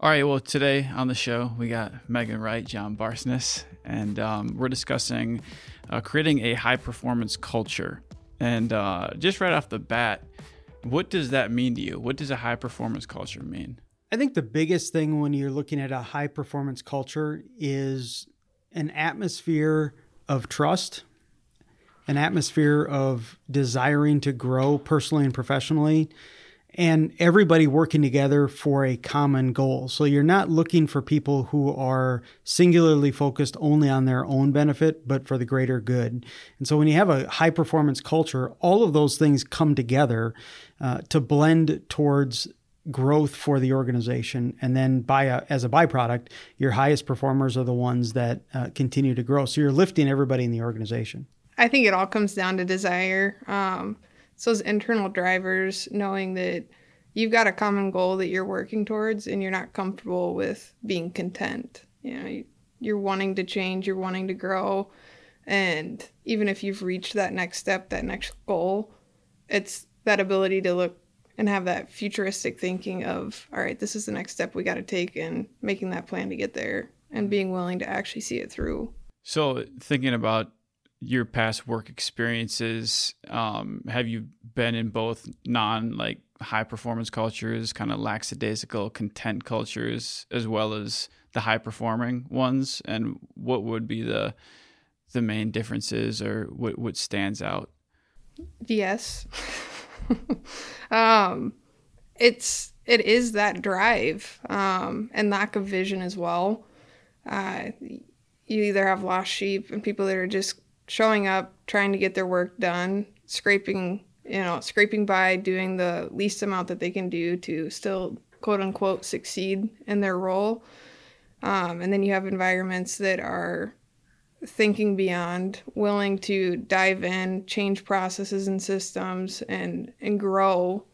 All right, well, today on the show, we got Megan Wright, John Barsness, and um, we're discussing uh, creating a high performance culture. And uh, just right off the bat, what does that mean to you? What does a high performance culture mean? I think the biggest thing when you're looking at a high performance culture is an atmosphere of trust, an atmosphere of desiring to grow personally and professionally, and everybody working together for a common goal. So you're not looking for people who are singularly focused only on their own benefit, but for the greater good. And so when you have a high performance culture, all of those things come together uh, to blend towards growth for the organization and then by a, as a byproduct your highest performers are the ones that uh, continue to grow so you're lifting everybody in the organization i think it all comes down to desire um, so those internal drivers knowing that you've got a common goal that you're working towards and you're not comfortable with being content. You know you're wanting to change you're wanting to grow. And even if you've reached that next step that next goal it's that ability to look and have that futuristic thinking of all right this is the next step we got to take and making that plan to get there and being willing to actually see it through. So thinking about your past work experiences um, have you been in both non like high performance cultures kind of lackadaisical content cultures as well as the high performing ones? And what would be the the main differences or what what stands out? Yes. Um, it's it is that drive um, and lack of vision as well. Uh, you either have lost sheep and people that are just showing up, trying to get their work done, scraping, you know, scraping by, doing the least amount that they can do to still quote unquote succeed in their role. Um, and then you have environments that are thinking beyond, willing to dive in, change processes and systems, and and grow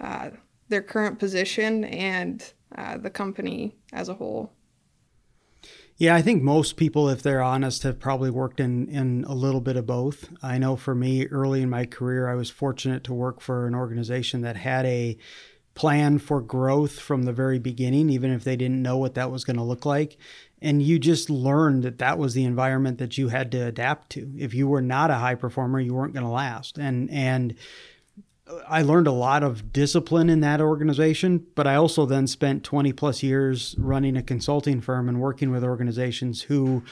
uh, their current position and uh, the company as a whole. Yeah, I think most people, if they're honest, have probably worked in, in a little bit of both. I know for me, early in my career, I was fortunate to work for an organization that had a plan for growth from the very beginning, even if they didn't know what that was going to look like and you just learned that that was the environment that you had to adapt to. If you were not a high performer, you weren't going to last. And and I learned a lot of discipline in that organization, but I also then spent 20 plus years running a consulting firm and working with organizations who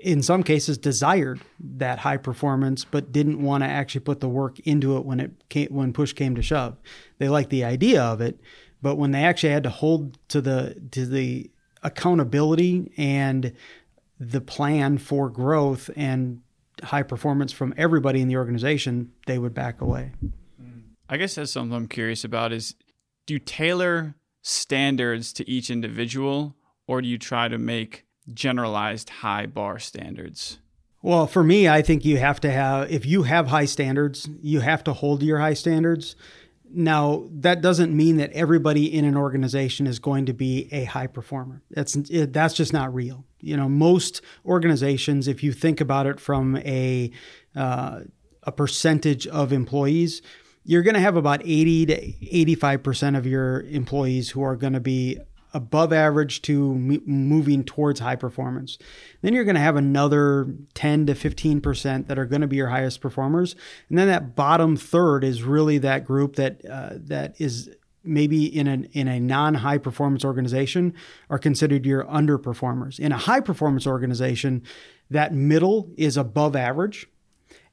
in some cases desired that high performance but didn't want to actually put the work into it when it came, when push came to shove. They liked the idea of it, but when they actually had to hold to the to the accountability and the plan for growth and high performance from everybody in the organization, they would back away. I guess that's something I'm curious about is do you tailor standards to each individual or do you try to make generalized high bar standards? Well, for me, I think you have to have, if you have high standards, you have to hold to your high standards. Now, that doesn't mean that everybody in an organization is going to be a high performer. That's it, that's just not real. You know, most organizations, if you think about it from a uh, a percentage of employees, you're going to have about 80 to 85 percent of your employees who are going to be above average to m- moving towards high performance. Then you're going to have another 10 to 15% that are going to be your highest performers. And then that bottom third is really that group that uh, that is maybe in an in a non-high performance organization are considered your underperformers. In a high performance organization, that middle is above average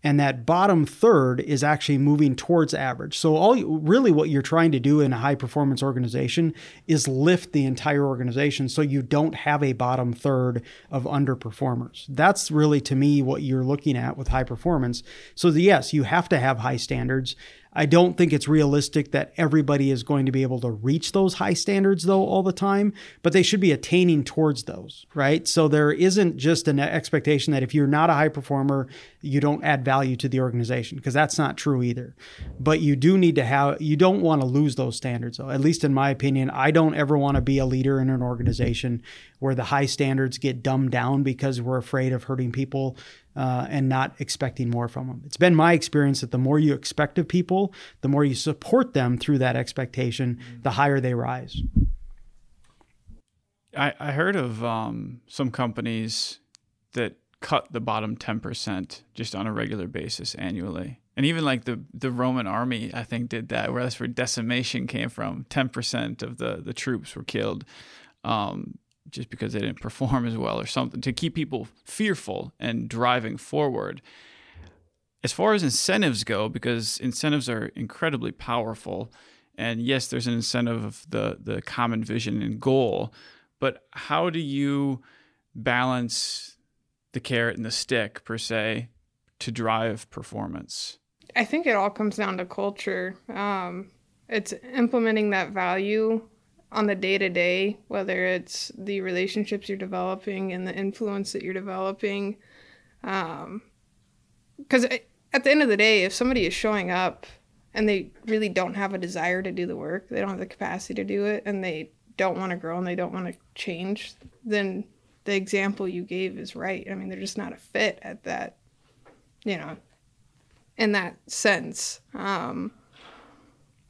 and that bottom third is actually moving towards average. So all really what you're trying to do in a high performance organization is lift the entire organization so you don't have a bottom third of underperformers. That's really to me what you're looking at with high performance. So the, yes, you have to have high standards. I don't think it's realistic that everybody is going to be able to reach those high standards though all the time, but they should be attaining towards those, right? So there isn't just an expectation that if you're not a high performer, you don't add value to the organization because that's not true either. But you do need to have you don't want to lose those standards though. At least in my opinion, I don't ever want to be a leader in an organization where the high standards get dumbed down because we're afraid of hurting people uh, and not expecting more from them. It's been my experience that the more you expect of people, the more you support them through that expectation, the higher they rise. I, I heard of um, some companies that cut the bottom 10% just on a regular basis annually. And even like the, the Roman army, I think, did that, where that's where decimation came from. 10% of the, the troops were killed um, just because they didn't perform as well or something to keep people fearful and driving forward. As far as incentives go, because incentives are incredibly powerful, and yes, there's an incentive of the, the common vision and goal, but how do you balance the carrot and the stick per se to drive performance? I think it all comes down to culture. Um, it's implementing that value on the day to day, whether it's the relationships you're developing and the influence that you're developing. Because um, at the end of the day, if somebody is showing up and they really don't have a desire to do the work, they don't have the capacity to do it, and they don't want to grow and they don't want to change, then the example you gave is right. I mean, they're just not a fit at that, you know, in that sense. Um,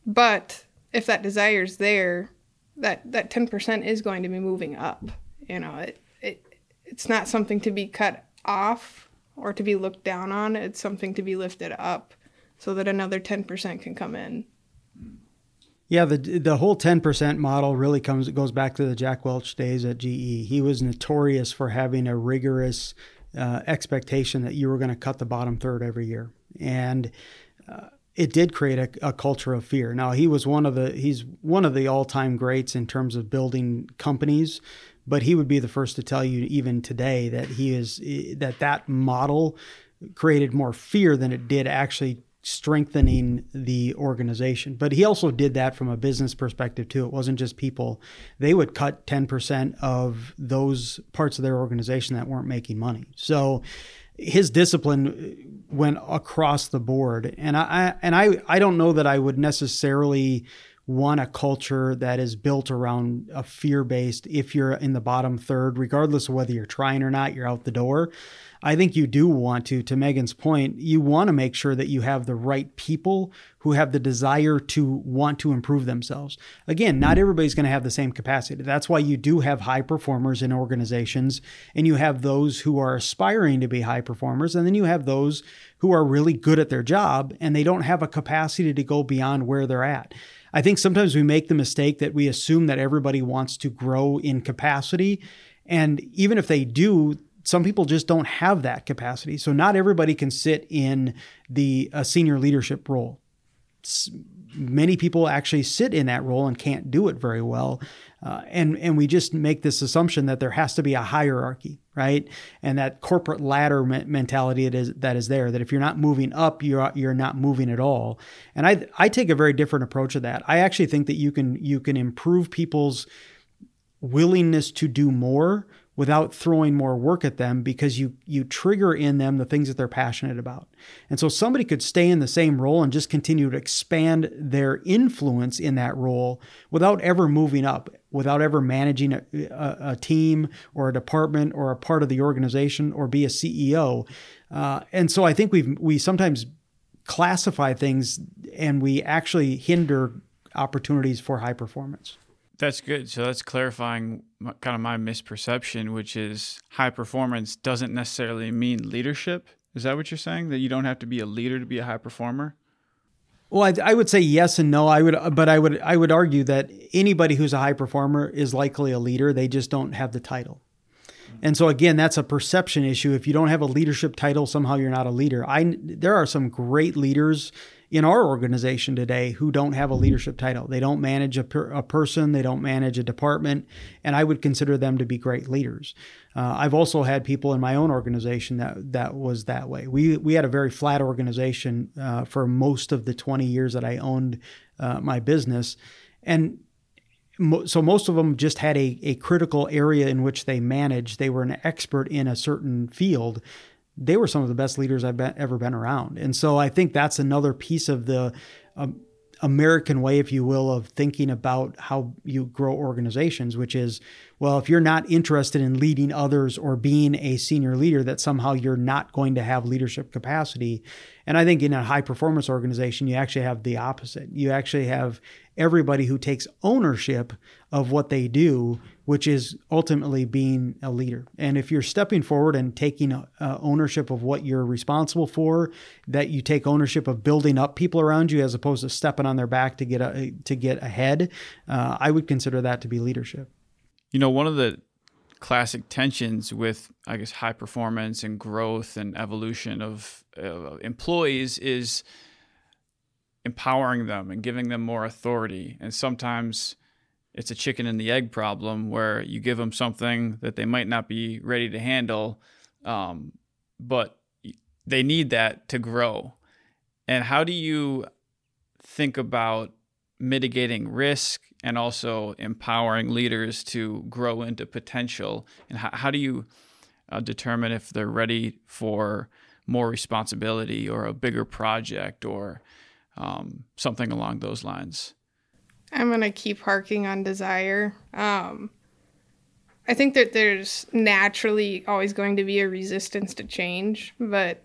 but if that desire is there, that that 10% is going to be moving up. You know, it, it it's not something to be cut off or to be looked down on. It's something to be lifted up so that another 10% can come in. Yeah, the the whole ten percent model really comes goes back to the Jack Welch days at GE. He was notorious for having a rigorous uh, expectation that you were going to cut the bottom third every year, and uh, it did create a, a, culture of fear. Now he was one of the he's one of the all time greats in terms of building companies, but he would be the first to tell you even today that he is that that model created more fear than it did actually strengthening the organization. But he also did that from a business perspective too. It wasn't just people. They would cut 10% of those parts of their organization that weren't making money. So his discipline went across the board. And I and I I don't know that I would necessarily want a culture that is built around a fear based if you're in the bottom third regardless of whether you're trying or not you're out the door I think you do want to, to Megan's point, you want to make sure that you have the right people who have the desire to want to improve themselves. Again, not everybody's going to have the same capacity. That's why you do have high performers in organizations, and you have those who are aspiring to be high performers, and then you have those who are really good at their job and they don't have a capacity to go beyond where they're at. I think sometimes we make the mistake that we assume that everybody wants to grow in capacity. And even if they do, some people just don't have that capacity. So not everybody can sit in the uh, senior leadership role. Many people actually sit in that role and can't do it very well. Uh, and and we just make this assumption that there has to be a hierarchy, right? And that corporate ladder me- mentality it is that is there. That if you're not moving up, you're you're not moving at all. And I I take a very different approach to that. I actually think that you can you can improve people's willingness to do more without throwing more work at them because you you trigger in them the things that they're passionate about. And so somebody could stay in the same role and just continue to expand their influence in that role without ever moving up, without ever managing a, a, a team or a department or a part of the organization or be a CEO. Uh, and so I think we we sometimes classify things and we actually hinder opportunities for high performance. That's good. So that's clarifying kind of my misperception, which is high performance doesn't necessarily mean leadership. Is that what you're saying? That you don't have to be a leader to be a high performer? Well, I, I, would say yes and no. I would, but I would, I would argue that anybody who's a high performer is likely a leader. They just don't have the title. And so again, that's a perception issue. If you don't have a leadership title, somehow you're not a leader. I there are some great leaders in our organization today who don't have a leadership title. They don't manage a, per, a person, they don't manage a department, and I would consider them to be great leaders. Uh, I've also had people in my own organization that that was that way. We we had a very flat organization uh, for most of the 20 years that I owned uh, my business, and so most of them just had a, a critical area in which they managed. They were an expert in a certain field they were some of the best leaders I've been, ever been around. And so I think that's another piece of the um, American way, if you will, of thinking about how you grow organizations, which is, well, if you're not interested in leading others or being a senior leader, that somehow you're not going to have leadership capacity. And I think in a high performance organization, you actually have the opposite. You actually have everybody who takes ownership of what they do, which is ultimately being a leader. And if you're stepping forward and taking uh, ownership of what you're responsible for, that you take ownership of building up people around you as opposed to stepping on their back to get a, to get ahead, uh, I would consider that to be leadership. You know, one of the classic tensions with, I guess, high performance and growth and evolution of uh, employees is empowering them and giving them more authority. And sometimes it's a chicken and the egg problem where you give them something that they might not be ready to handle, um, but they need that to grow. And how do you think about mitigating risk and also empowering leaders to grow into potential? And how, how do you uh, determine if they're ready for more responsibility or a bigger project or um, something along those lines. I'm gonna keep harking on desire. Um, I think that there's naturally always going to be a resistance to change, but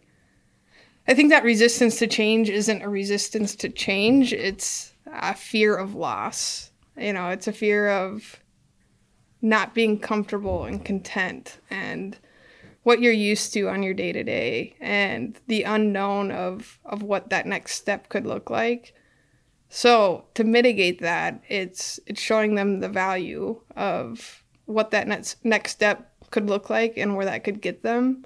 I think that resistance to change isn't a resistance to change. It's a fear of loss. You know, it's a fear of not being comfortable and content and what you're used to on your day to day and the unknown of of what that next step could look like. So to mitigate that, it's it's showing them the value of what that next next step could look like and where that could get them,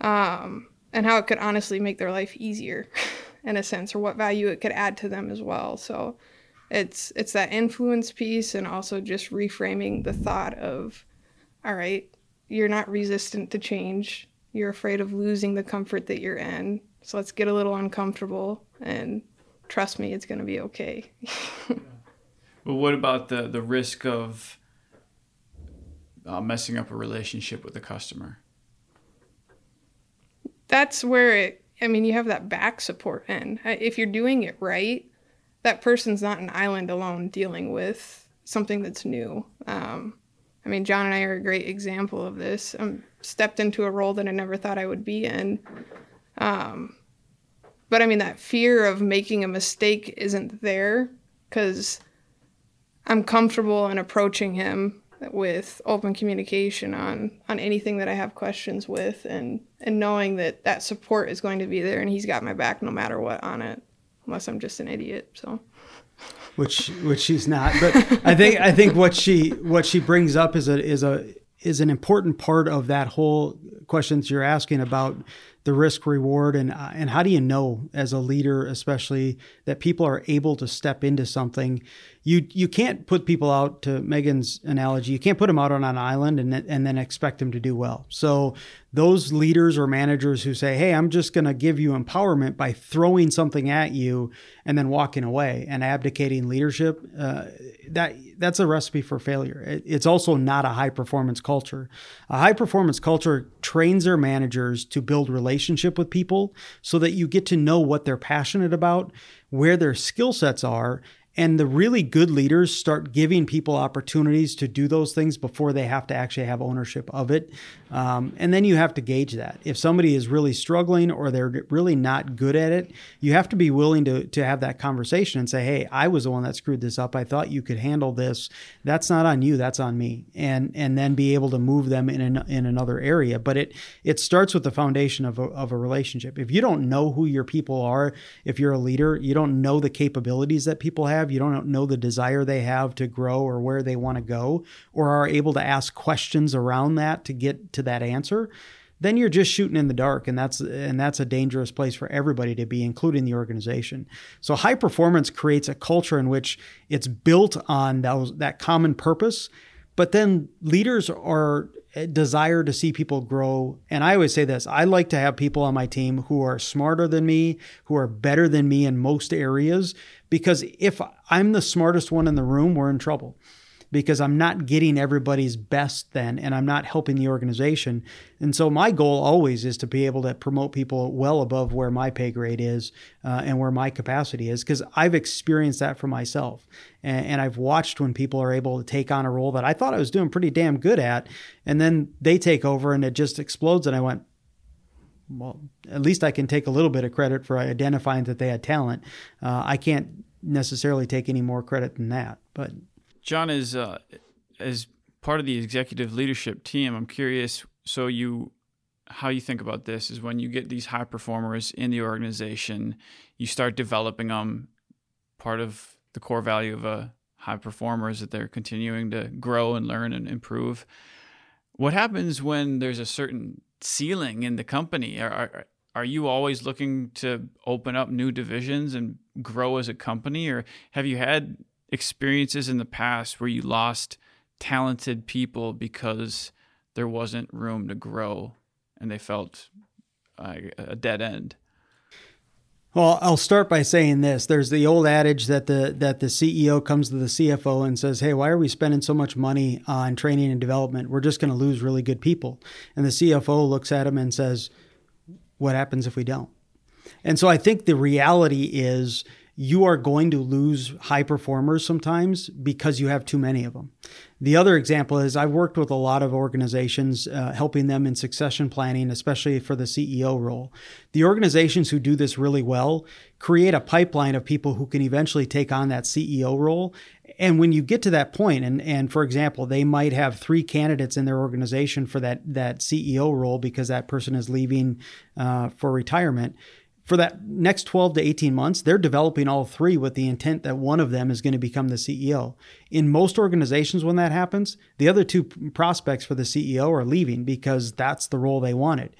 um, and how it could honestly make their life easier, in a sense, or what value it could add to them as well. So it's it's that influence piece and also just reframing the thought of, all right, you're not resistant to change. You're afraid of losing the comfort that you're in. So let's get a little uncomfortable and trust me, it's going to be okay. But what about the, the risk of uh, messing up a relationship with the customer? That's where it, I mean, you have that back support in. If you're doing it right, that person's not an island alone dealing with something that's new. Um, I mean, John and I are a great example of this. I um, stepped into a role that I never thought I would be in. Um, but I mean, that fear of making a mistake isn't there because I'm comfortable in approaching him with open communication on on anything that I have questions with, and and knowing that that support is going to be there, and he's got my back no matter what on it, unless I'm just an idiot. So which which she's not. But I think I think what she what she brings up is a is a is an important part of that whole questions you're asking about the risk reward and uh, and how do you know as a leader especially that people are able to step into something? You you can't put people out to Megan's analogy you can't put them out on an island and and then expect them to do well. So those leaders or managers who say hey I'm just going to give you empowerment by throwing something at you and then walking away and abdicating leadership uh, that that's a recipe for failure. It, it's also not a high performance culture. A high performance culture trains their managers to build relationship with people so that you get to know what they're passionate about, where their skill sets are, and the really good leaders start giving people opportunities to do those things before they have to actually have ownership of it. Um, and then you have to gauge that. If somebody is really struggling or they're really not good at it, you have to be willing to, to have that conversation and say, hey, I was the one that screwed this up. I thought you could handle this. That's not on you. That's on me. And and then be able to move them in, an, in another area. But it it starts with the foundation of a, of a relationship. If you don't know who your people are, if you're a leader, you don't know the capabilities that people have you don't know the desire they have to grow or where they want to go, or are able to ask questions around that to get to that answer, then you're just shooting in the dark and that's and that's a dangerous place for everybody to be including the organization so high performance creates a culture in which it's built on those, that common purpose but then leaders are eh, desire to see people grow. And I always say this I like to have people on my team who are smarter than me, who are better than me in most areas, because if I'm the smartest one in the room, we're in trouble because I'm not getting everybody's best then and I'm not helping the organization. And so my goal always is to be able to promote people well above where my pay grade is uh, and where my capacity is because I've experienced that for myself. And, and I've watched when people are able to take on a role that I thought I was doing pretty damn good at. And then they take over and it just explodes. And I went, well, at least I can take a little bit of credit for identifying that they had talent. Uh, I can't necessarily take any more credit than that. But John is uh, as part of the executive leadership team. I'm curious. So you, how you think about this is when you get these high performers in the organization, you start developing them. Part of the core value of a high performer is that they're continuing to grow and learn and improve. What happens when there's a certain ceiling in the company? Are, are, are you always looking to open up new divisions and grow as a company or have you had experiences in the past where you lost talented people because there wasn't room to grow and they felt uh, a dead end well, I'll start by saying this. There's the old adage that the that the CEO comes to the CFO and says, "Hey, why are we spending so much money on training and development? We're just going to lose really good people." And the CFO looks at him and says, "What happens if we don't?" And so I think the reality is you are going to lose high performers sometimes because you have too many of them. The other example is I've worked with a lot of organizations uh, helping them in succession planning, especially for the CEO role. The organizations who do this really well create a pipeline of people who can eventually take on that CEO role. And when you get to that point, and, and for example, they might have three candidates in their organization for that, that CEO role because that person is leaving uh, for retirement for that next 12 to 18 months, they're developing all three with the intent that one of them is going to become the CEO. In most organizations, when that happens, the other two prospects for the CEO are leaving because that's the role they wanted.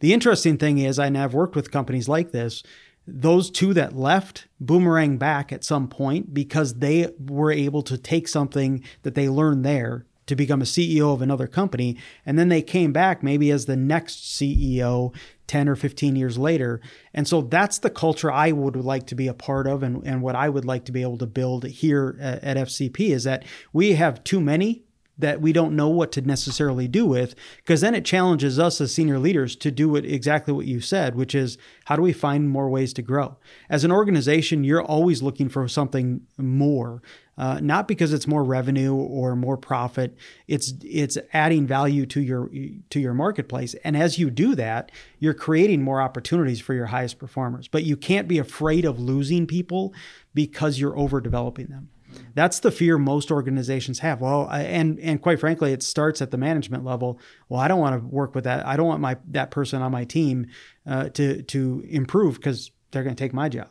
The interesting thing is, and I have worked with companies like this. Those two that left boomerang back at some point because they were able to take something that they learned there to become a CEO of another company. And then they came back maybe as the next CEO 10 or 15 years later. And so that's the culture I would like to be a part of and, and what I would like to be able to build here at, at FCP is that we have too many that we don't know what to necessarily do with because then it challenges us as senior leaders to do it exactly what you said which is how do we find more ways to grow as an organization you're always looking for something more uh, not because it's more revenue or more profit. It's it's adding value to your to your marketplace, and as you do that, you're creating more opportunities for your highest performers. But you can't be afraid of losing people because you're overdeveloping them. That's the fear most organizations have. Well, and and quite frankly, it starts at the management level. Well, I don't want to work with that. I don't want my that person on my team uh, to to improve because they're going to take my job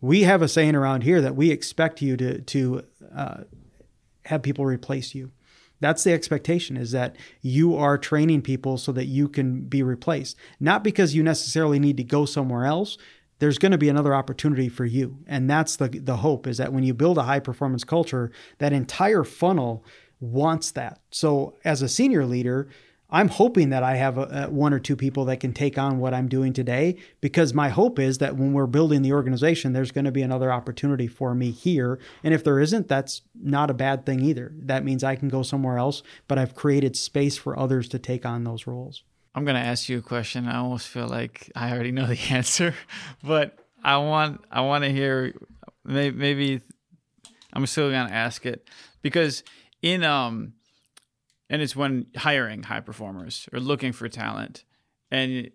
we have a saying around here that we expect you to to uh, have people replace you. That's the expectation is that you are training people so that you can be replaced. Not because you necessarily need to go somewhere else. There's going to be another opportunity for you. And that's the the hope is that when you build a high performance culture, that entire funnel wants that. So as a senior leader, I'm hoping that I have a, a one or two people that can take on what I'm doing today because my hope is that when we're building the organization, there's going to be another opportunity for me here. And if there isn't, that's not a bad thing either. That means I can go somewhere else, but I've created space for others to take on those roles. I'm to ask you a question. I almost feel like I already know the answer, but I want I want to hear maybe, maybe I'm still to ask it because in um and it's when hiring high performers or looking for talent and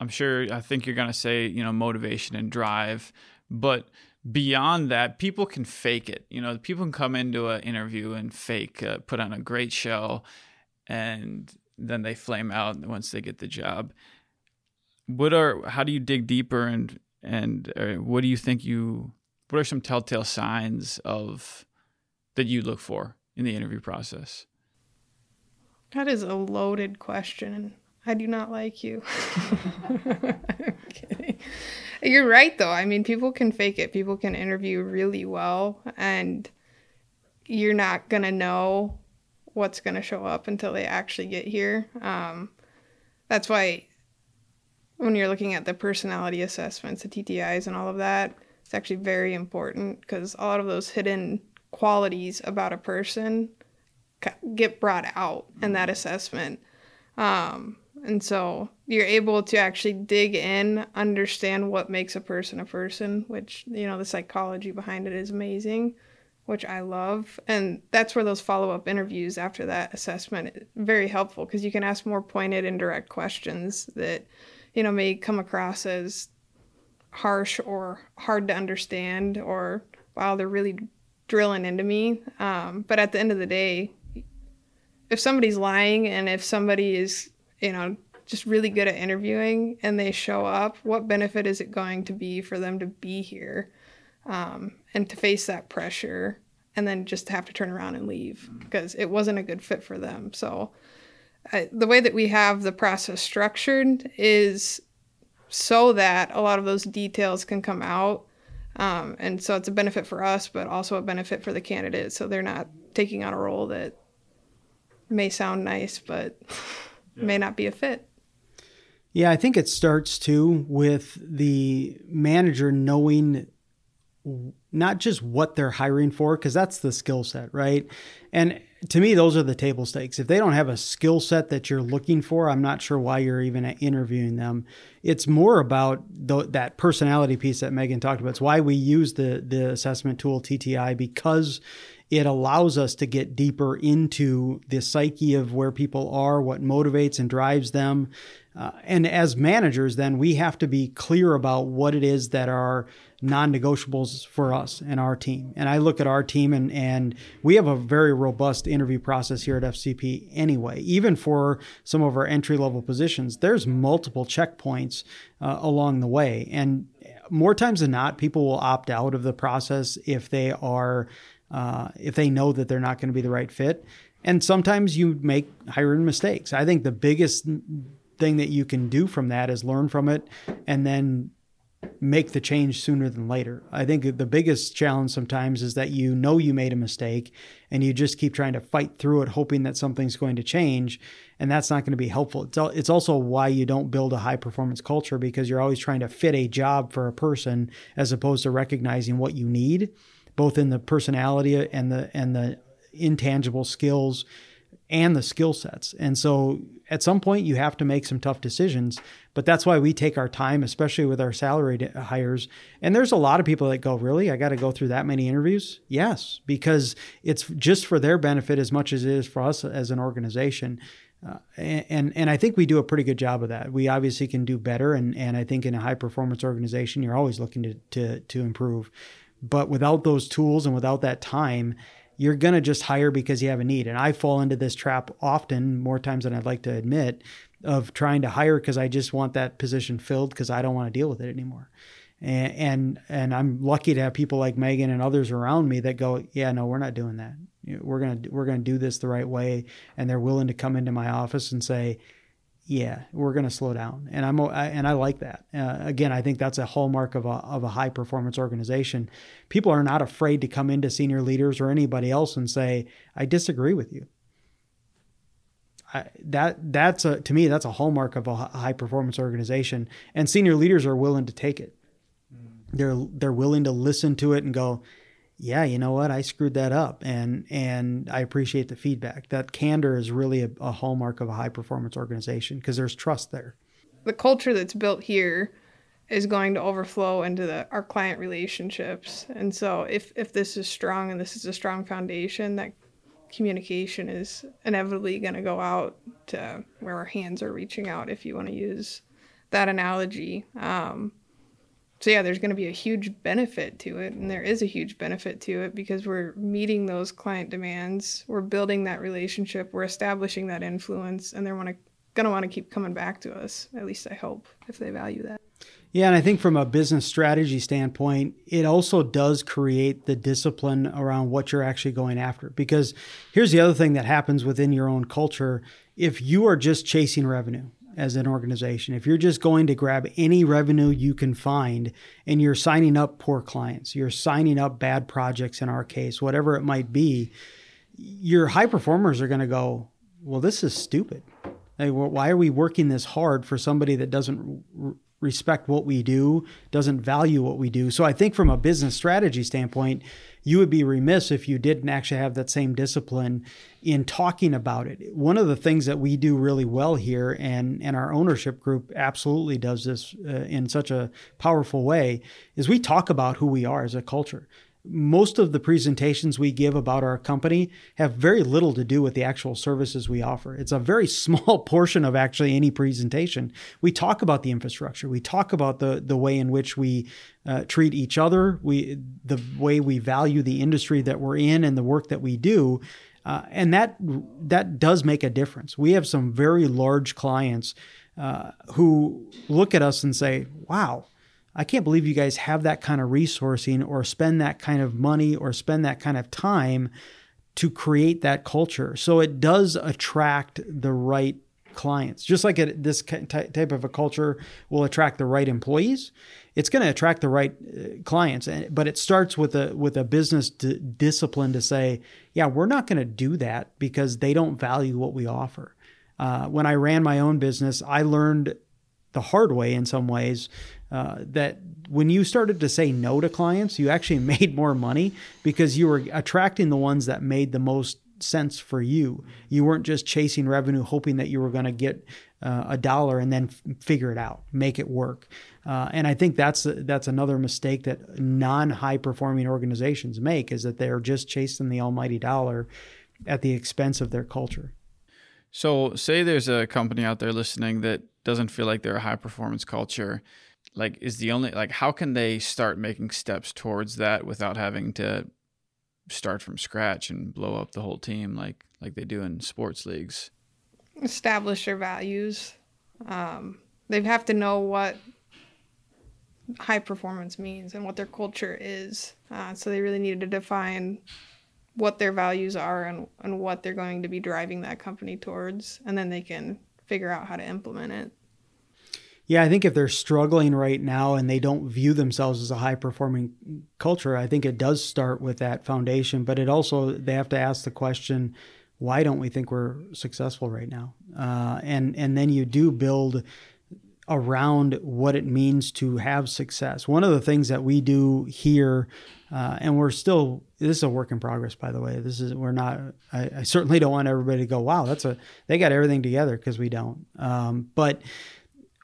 i'm sure i think you're to say you know motivation and drive but beyond that people can fake it you know people can come into an interview and fake uh, put on a great show and then they flame out once they get the job what are how do you dig deeper and and uh, what do you think you what are some telltale signs of that you look for in the interview process that is a loaded question. I do not like you. I'm. You're right, though. I mean, people can fake it. People can interview really well, and you're not going to know what's going to show up until they actually get here. Um, that's why when you're looking at the personality assessments, the TTIs, and all of that, it's actually very important because a lot of those hidden qualities about a person get brought out in that assessment. Um, and so you're able to actually dig in, understand what makes a person a person, which, you know, the psychology behind it is amazing, which I love. And that's where those follow up interviews after that assessment very helpful because you can ask more pointed and direct questions that you know, may come across as harsh or hard to understand or wow, they're really drilling into me. Um, but at the end of the day, if somebody's lying and if somebody is, you know, just really good at interviewing and they show up, what benefit is it going to be for them to be here um, and to face that pressure and then just have to turn around and leave because it wasn't a good fit for them? So, I, the way that we have the process structured is so that a lot of those details can come out. Um, and so it's a benefit for us, but also a benefit for the candidate. So they're not taking on a role that may sound nice, but yeah. may not be a fit. Yeah, I think it starts too with the manager knowing not just what they're hiring for, because that's the skill set, right? And to me, those are the table stakes. If they don't have a skill set that you're looking for, I'm not sure why you're even interviewing them. It's more about the, that personality piece that Megan talked about. It's why we use the the assessment tool TTI because it allows us to get deeper into the psyche of where people are, what motivates and drives them. Uh, and as managers, then we have to be clear about what it is that are non negotiables for us and our team. And I look at our team, and, and we have a very robust interview process here at FCP anyway. Even for some of our entry level positions, there's multiple checkpoints uh, along the way. And more times than not, people will opt out of the process if they are uh, if they know that they're not going to be the right fit. And sometimes you make hiring mistakes. I think the biggest thing that you can do from that is learn from it and then make the change sooner than later. I think the biggest challenge sometimes is that you know you made a mistake and you just keep trying to fight through it, hoping that something's going to change. And that's not going to be helpful. It's also why you don't build a high performance culture because you're always trying to fit a job for a person as opposed to recognizing what you need both in the personality and the and the intangible skills and the skill sets. And so at some point you have to make some tough decisions, but that's why we take our time, especially with our salaried hires. And there's a lot of people that go, "Really? I got to go through that many interviews?" Yes, because it's just for their benefit as much as it is for us as an organization. Uh, and and I think we do a pretty good job of that. We obviously can do better, and and I think in a high performance organization, you're always looking to to to improve. But without those tools and without that time, you're going to just hire because you have a need. And I fall into this trap often, more times than I'd like to admit, of trying to hire because I just want that position filled because I don't want to deal with it anymore. And, and and I'm lucky to have people like Megan and others around me that go, yeah, no, we're not doing that. We're gonna we're gonna do this the right way, and they're willing to come into my office and say, yeah, we're going to slow down, and I'm I, and I like that. Uh, again, I think that's a hallmark of a of a high performance organization. People are not afraid to come into senior leaders or anybody else and say, "I disagree with you." I, that that's a to me that's a hallmark of a high performance organization, and senior leaders are willing to take it. Mm. They're they're willing to listen to it and go, yeah, you know what, I screwed that up, and and I appreciate the feedback. That candor is really a, a hallmark of a high performance organization because there's trust there. The culture that's built here is going to overflow into the, our client relationships, and so if if this is strong and this is a strong foundation, that communication is inevitably going to go out to where our hands are reaching out, if you want to use that analogy. Um, so yeah there's going to be a huge benefit to it and there is a huge benefit to it because we're meeting those client demands we're building that relationship we're establishing that influence and they're want to going to want to keep coming back to us at least i hope if they value that yeah, and I think from a business strategy standpoint, it also does create the discipline around what you're actually going after. Because here's the other thing that happens within your own culture if you are just chasing revenue, as an organization. If you're just going to grab any revenue you can find and you're signing up poor clients, you're signing up bad projects in our case, whatever it might be, your high performers are going to go, well, this is stupid. Why are we working this hard for somebody that doesn't respect what we do, doesn't value what we do? So I think from a business strategy standpoint, you would be remiss if you didn't actually have that same discipline in talking about it. One of the things that we do really well here, and, and our ownership group absolutely does this uh, in such a powerful way, is we talk about who we are as a culture most of the presentations we give about our company have very little to do with the actual services we offer. It's a very small portion of actually any presentation. We talk about the infrastructure. We talk about the the way in which we uh, treat each other. We the way we value the industry that we're in and the work that we do. Uh, and that that does make a difference. We have some very large clients uh, who look at us and say, "Wow, I can't believe you guys have that kind of resourcing or spend that kind of money or spend that kind of time to create that culture. So it does attract the right clients. Just like it, this type of a culture will attract the right employees, it's going to attract the right uh, clients. But it starts with a with a business d- discipline to say, yeah, we're not going to do that because they don't value what we offer. Uh, when I ran my own business, I learned the hard way in some ways uh, that when you started to say no to clients, you actually made more money because you were attracting the ones that made the most sense for you. You weren't just chasing revenue, hoping that you were going to get uh, a dollar and then f- figure it out, make it work. Uh, and I think that's that's another mistake that non-high performing organizations make is that they're just chasing the almighty dollar at the expense of their culture. So, say there's a company out there listening that doesn't feel like they're a high performance culture like is the only like how can they start making steps towards that without having to start from scratch and blow up the whole team like like they do in sports leagues? Establish their values. Um, they have to know what high performance means and what their culture is uh, so they really need to define what their values are and, and what they're going to be driving that company towards and then they can figure out how to implement it yeah, I think if they're struggling right now and they don't view themselves as a high performing culture, I think it does start with that foundation. But it also, they have to ask the question, why don't we think we're successful right now? Uh, and, and then you do build around what it means to have success. One of the things that we do here, uh, and we're still this is a work in progress, by the way. This is we're not. I, I certainly don't want everybody to go, "Wow, that's a they got everything together," because we don't. Um, but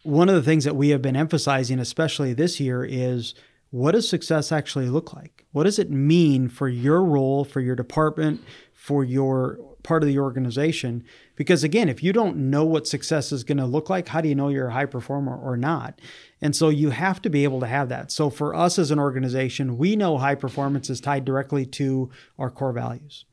one of the things that we have been emphasizing, especially this year, is what does success actually look like? What does it mean for your role, for your department, for your part of the organization? Because again, if you don't know what success is going to look like, how do you know you're a high performer or not? And so you have to be able to have that. So for us as an organization, we know high performance is tied directly to our core values.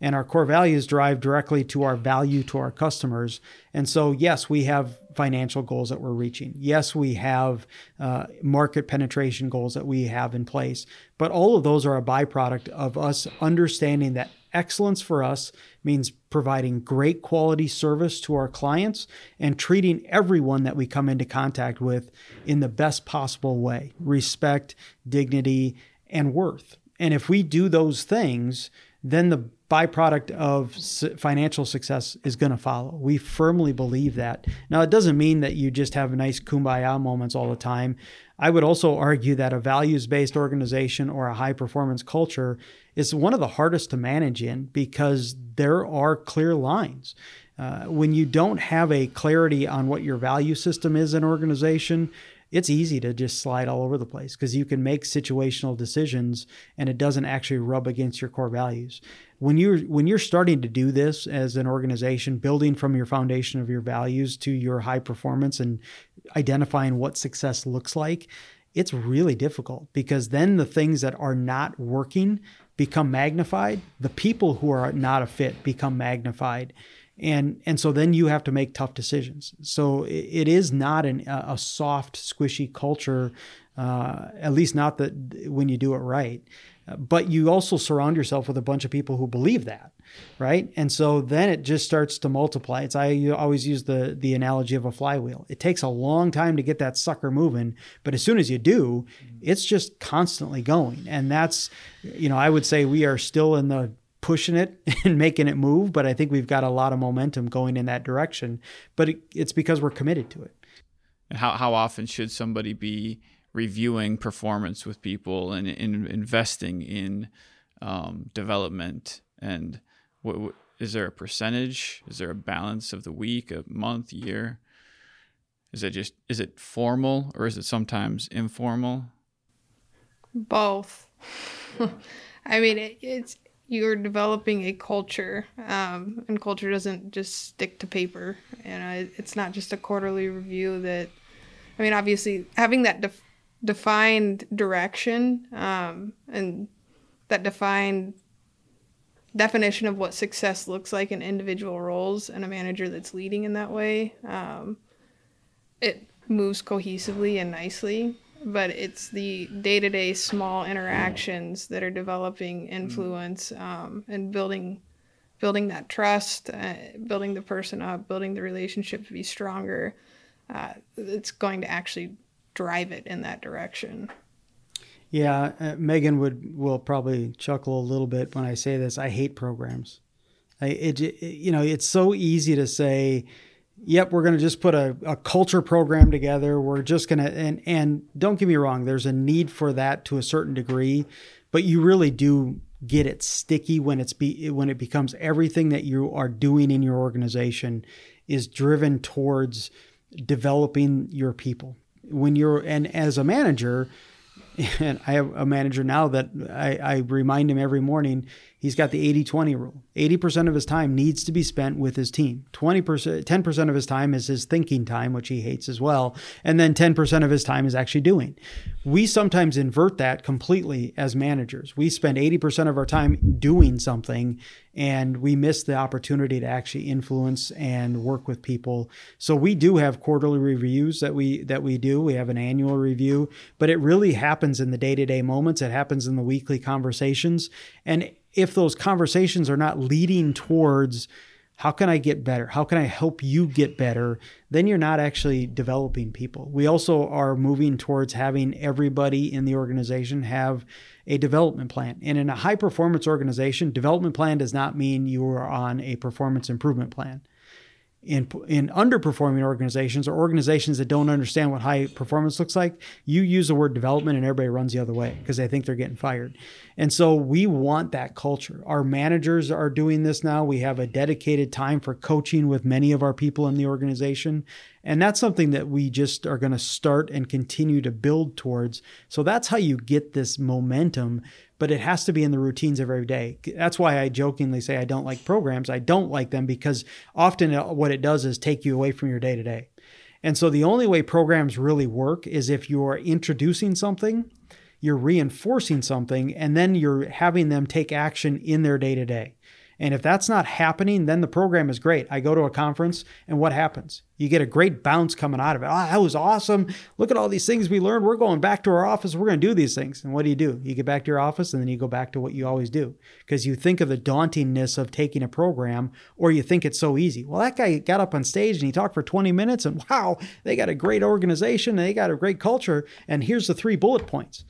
And our core values drive directly to our value to our customers. And so, yes, we have financial goals that we're reaching. Yes, we have uh, market penetration goals that we have in place. But all of those are a byproduct of us understanding that excellence for us means providing great quality service to our clients and treating everyone that we come into contact with in the best possible way respect, dignity, and worth. And if we do those things, then the byproduct of financial success is going to follow. We firmly believe that. Now, it doesn't mean that you just have nice kumbaya moments all the time. I would also argue that a values based organization or a high performance culture is one of the hardest to manage in because there are clear lines. Uh, when you don't have a clarity on what your value system is in an organization, it's easy to just slide all over the place because you can make situational decisions and it doesn't actually rub against your core values. When you're when you're starting to do this as an organization, building from your foundation of your values to your high performance and identifying what success looks like, it's really difficult because then the things that are not working become magnified. The people who are not a fit become magnified and and so then you have to make tough decisions. So it, is not an, a soft, squishy culture, uh, at least not that when you do it right. But you also surround yourself with a bunch of people who believe that, right? And so then it just starts to multiply. It's I always use the the analogy of a flywheel. It takes a long time to get that sucker moving, but as soon as you do, it's just constantly going. And that's, you know, I would say we are still in the pushing it and making it move, but I think we've got a lot of momentum going in that direction. But it, it's because we're committed to it. And how how often should somebody be reviewing performance with people and, in investing in um, development? And what, what, is there a percentage? Is there a balance of the week, a month, year? Is it just is it formal or is it sometimes informal? Both. I mean, it, it's you're developing a culture, um, and culture doesn't just stick to paper. And it's not just a quarterly review. That, I mean, obviously having that def- defined direction um, and that defined definition of what success looks like in individual roles and a manager that's leading in that way, um, it moves cohesively and nicely but it's the day-to-day small interactions that are developing influence um, and building building that trust uh, building the person up building the relationship to be stronger uh, it's going to actually drive it in that direction. Yeah uh, megan would will probably chuckle a little bit when i say this. I hate programs. I, it, it you know it's so easy to say yep, we're going to just put a, a culture program together. We're just going to, and, and don't get me wrong, there's a need for that to a certain degree, but you really do get it sticky when it's be, when it becomes everything that you are doing in your organization is driven towards developing your people. When you're, and as a manager, and I have a manager now that I, I remind him every morning, he's got the 80 20 rule. 80% of his time needs to be spent with his team. 20%, 10% of his time is his thinking time, which he hates as well. And then 10% of his time is actually doing. We sometimes invert that completely as managers. We spend 80% of our time doing something and we miss the opportunity to actually influence and work with people. So we do have quarterly reviews that we that we do. We have an annual review, but it really happens in the day-to-day moments. It happens in the weekly conversations. And if those conversations are not leading towards how can I get better? How can I help you get better? Then you're not actually developing people. We also are moving towards having everybody in the organization have a development plan. And in a high performance organization, development plan does not mean you are on a performance improvement plan in in underperforming organizations or organizations that don't understand what high performance looks like, you use the word development and everybody runs the other way because they think they're getting fired. And so we want that culture. Our managers are doing this now. We have a dedicated time for coaching with many of our people in the organization. And that's something that we just are going to start and continue to build towards. So that's how you get this momentum but it has to be in the routines of every day. That's why I jokingly say I don't like programs. I don't like them because often uh, what it does is take you away from your day to day. And so the only way programs really work is if you are introducing something, you're reinforcing something, and then you're having them take action in their day to day. And if that's not happening, then the program is great. I go to a conference, and what happens? You get a great bounce coming out of it. Oh, that was awesome. Look at all these things we learned. We're going back to our office. We're going to do these things. And what do you do? You get back to your office, and then you go back to what you always do because you think of the dauntingness of taking a program, or you think it's so easy. Well, that guy got up on stage and he talked for 20 minutes, and wow, they got a great organization and they got a great culture. And here's the three bullet points.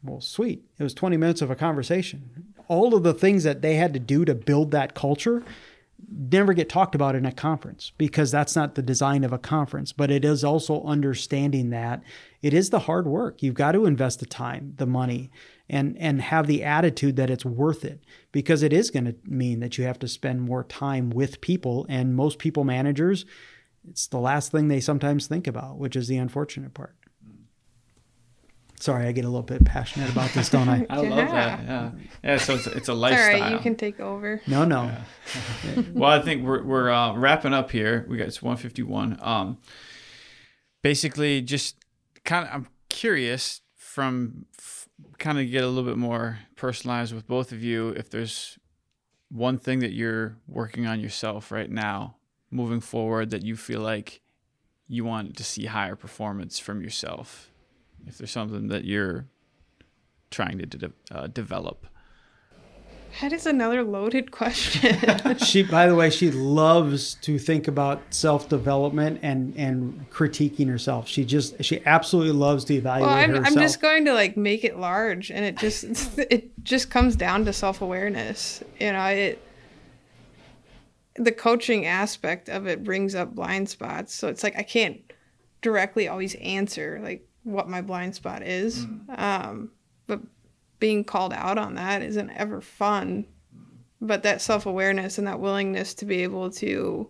Well, sweet. It was 20 minutes of a conversation all of the things that they had to do to build that culture never get talked about in a conference because that's not the design of a conference. But it is also understanding that it is the hard work. You've got to invest the time the money and and have the attitude that it's worth it because it is going to mean that you have to spend more time with people. And most people managers it's the last thing they sometimes think about which is the unfortunate part Sorry, I get a little bit passionate about this, don't I? I love that. Yeah, yeah. So it's, it's a lifestyle. All right, you can take over. No, no. Yeah. well, I think we're we're uh, wrapping up here. We got it's one fifty one. Um, basically, just kind of, I'm curious from f- kind of get a little bit more personalized with both of you. If there's one thing that you're working on yourself right now, moving forward, that you feel like you want to see higher performance from yourself if there's something that you're trying to de- uh, develop? That is another loaded question. she, by the way, she loves to think about self development and and critiquing herself. She just she absolutely loves to evaluate well, I'm, herself. I'm just going to like make it large, and it just it just comes down to self awareness. You know, it the coaching aspect of it brings up blind spots, so it's like I can't directly always answer like what my blind spot is. Mm. Um, but being called out on that isn't ever fun. But that self awareness and that willingness to be able to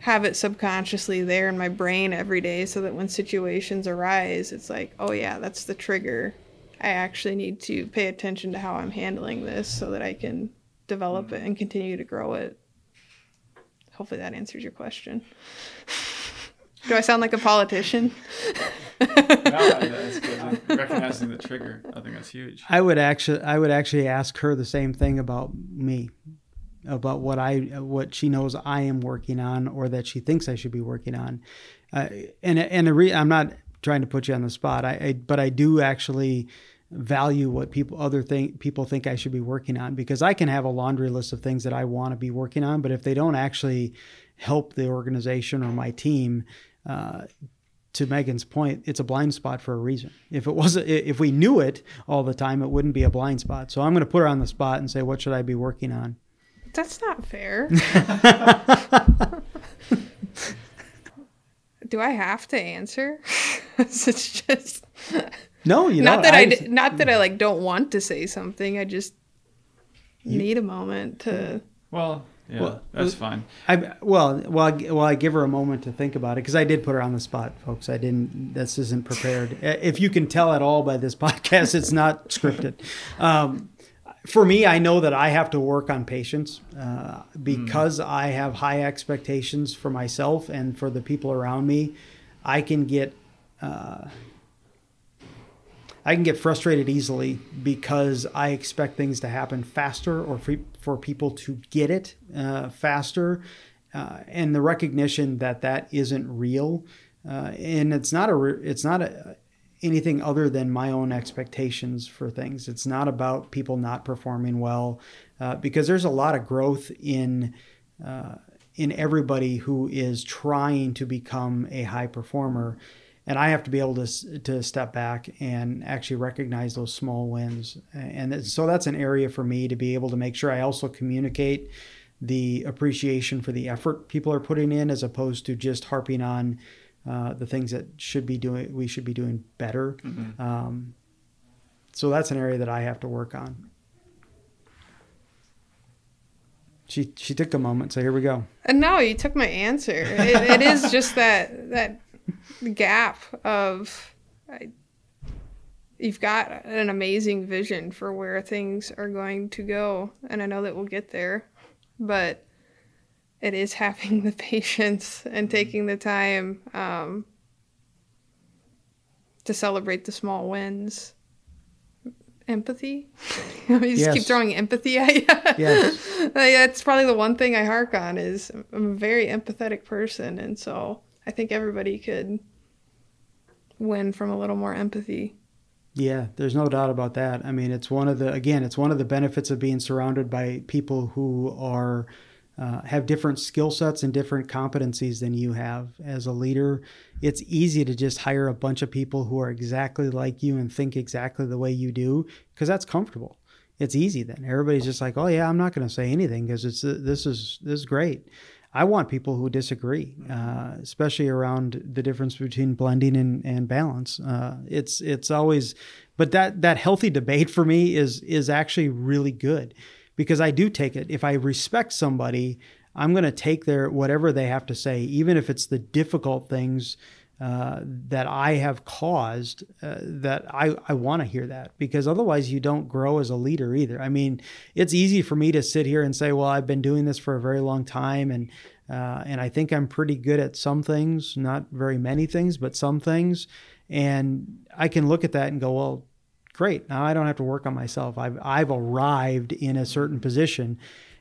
have it subconsciously there in my brain every day so that when situations arise, it's like, oh, yeah, that's the trigger. I actually need to pay attention to how I'm handling this so that I can develop it and continue to grow it. Hopefully that answers your question. Do I sound like a politician? no, that's good. Recognizing the trigger, I think that's huge. I would actually, I would actually ask her the same thing about me, about what I, what she knows I am working on, or that she thinks I should be working on. Uh, and and re- I'm not trying to put you on the spot. I, I but I do actually value what people other think people think I should be working on because I can have a laundry list of things that I want to be working on, but if they don't actually help the organization or my team, uh, to Megan's point, it's a blind spot for a reason. If it wasn't, if we knew it all the time, it wouldn't be a blind spot. So I'm going to put her on the spot and say, what should I be working on? That's not fair. Do I have to answer? it's just no, you know, not that I, I not that I like don't want to say something. I just you, need a moment to. Well, yeah, well, that's fine. I well, well, I, well, I give her a moment to think about it because I did put her on the spot, folks. I didn't. This isn't prepared. if you can tell at all by this podcast, it's not scripted. Um, for me, I know that I have to work on patience uh, because mm. I have high expectations for myself and for the people around me. I can get. Uh, I can get frustrated easily because I expect things to happen faster or for, for people to get it uh, faster. Uh, and the recognition that that isn't real. Uh, and it's not a, it's not a, anything other than my own expectations for things. It's not about people not performing well uh, because there's a lot of growth in, uh, in everybody who is trying to become a high performer and I have to be able to to step back and actually recognize those small wins. And so that's an area for me to be able to make sure I also communicate the appreciation for the effort people are putting in, as opposed to just harping on uh, the things that should be doing we should be doing better. Mm-hmm. Um, so that's an area that I have to work on. She she took a moment, so here we go. And no, you took my answer. it, it is just that that gap of I, you've got an amazing vision for where things are going to go and i know that we'll get there but it is having the patience and taking the time um, to celebrate the small wins empathy you just yes. keep throwing empathy at you yes. that's probably the one thing i hark on is i'm a very empathetic person and so I think everybody could win from a little more empathy. Yeah, there's no doubt about that. I mean, it's one of the again, it's one of the benefits of being surrounded by people who are uh, have different skill sets and different competencies than you have as a leader. It's easy to just hire a bunch of people who are exactly like you and think exactly the way you do because that's comfortable. It's easy then. Everybody's just like, "Oh yeah, I'm not going to say anything because it's this is this is great." I want people who disagree, uh, especially around the difference between blending and, and balance. Uh, it's it's always, but that that healthy debate for me is is actually really good because I do take it. If I respect somebody, I'm going to take their whatever they have to say, even if it's the difficult things uh, that I have caused, uh, that I, I want to hear that because otherwise you don't grow as a leader either. I mean, it's easy for me to sit here and say, well, I've been doing this for a very long time and uh, and I think I'm pretty good at some things, not very many things, but some things. And I can look at that and go, well, great. Now I don't have to work on myself. I've, I've arrived in a certain position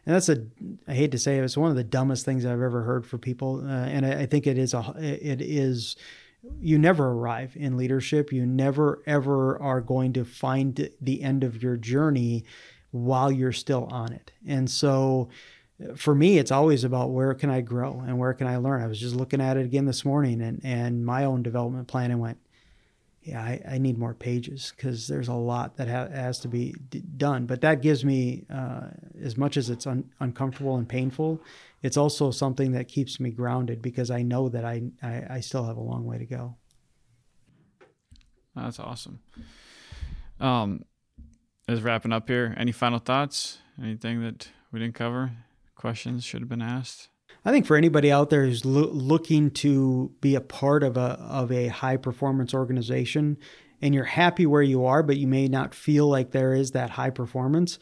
and that's a I hate to say it, it's one of the dumbest things I've ever heard for people, uh, and I, I, think it is a it is you never arrive in leadership. You never ever are going to find the end of your journey while you're still on it, and so. For me, it's always about where can I grow and where can I learn. I was just looking at it again this morning and, and my own development plan and went, yeah, I, I need more pages because there's a lot that ha- has to be d- done. But that gives me, uh, as much as it's un- uncomfortable and painful, it's also something that keeps me grounded because I know that I, I, I still have a long way to go. That's awesome. Um, as wrapping up here, any final thoughts? Anything that we didn't cover? Questions should have been asked? I think for anybody out there who's lo- looking to be a part of a of a high performance organization and you're happy where you are, but you may not feel like there is that high performance,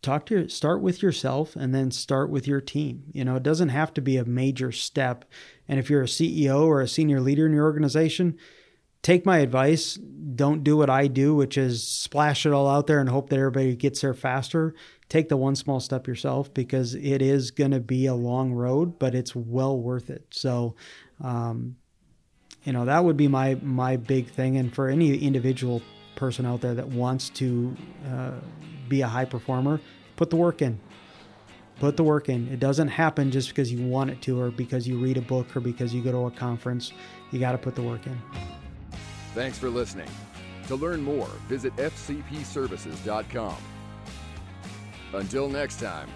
talk to start with yourself and then start with your team. You know, it doesn't have to be a major step. And if you're a CEO or a senior leader in your organization, take my advice. Don't do what I do, which is splash it all out there and hope that everybody gets there faster. Take the one small step yourself because it is going to be a long road, but it's well worth it. So, um, you know, that would be my my big thing. And for any individual person out there that wants to uh, be a high performer, put the work in. Put the work in. It doesn't happen just because you want it to, or because you read a book, or because you go to a conference. You got to put the work in. Thanks for listening. To learn more, visit fcpservices.com. Until next time,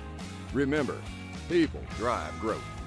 remember, people drive growth.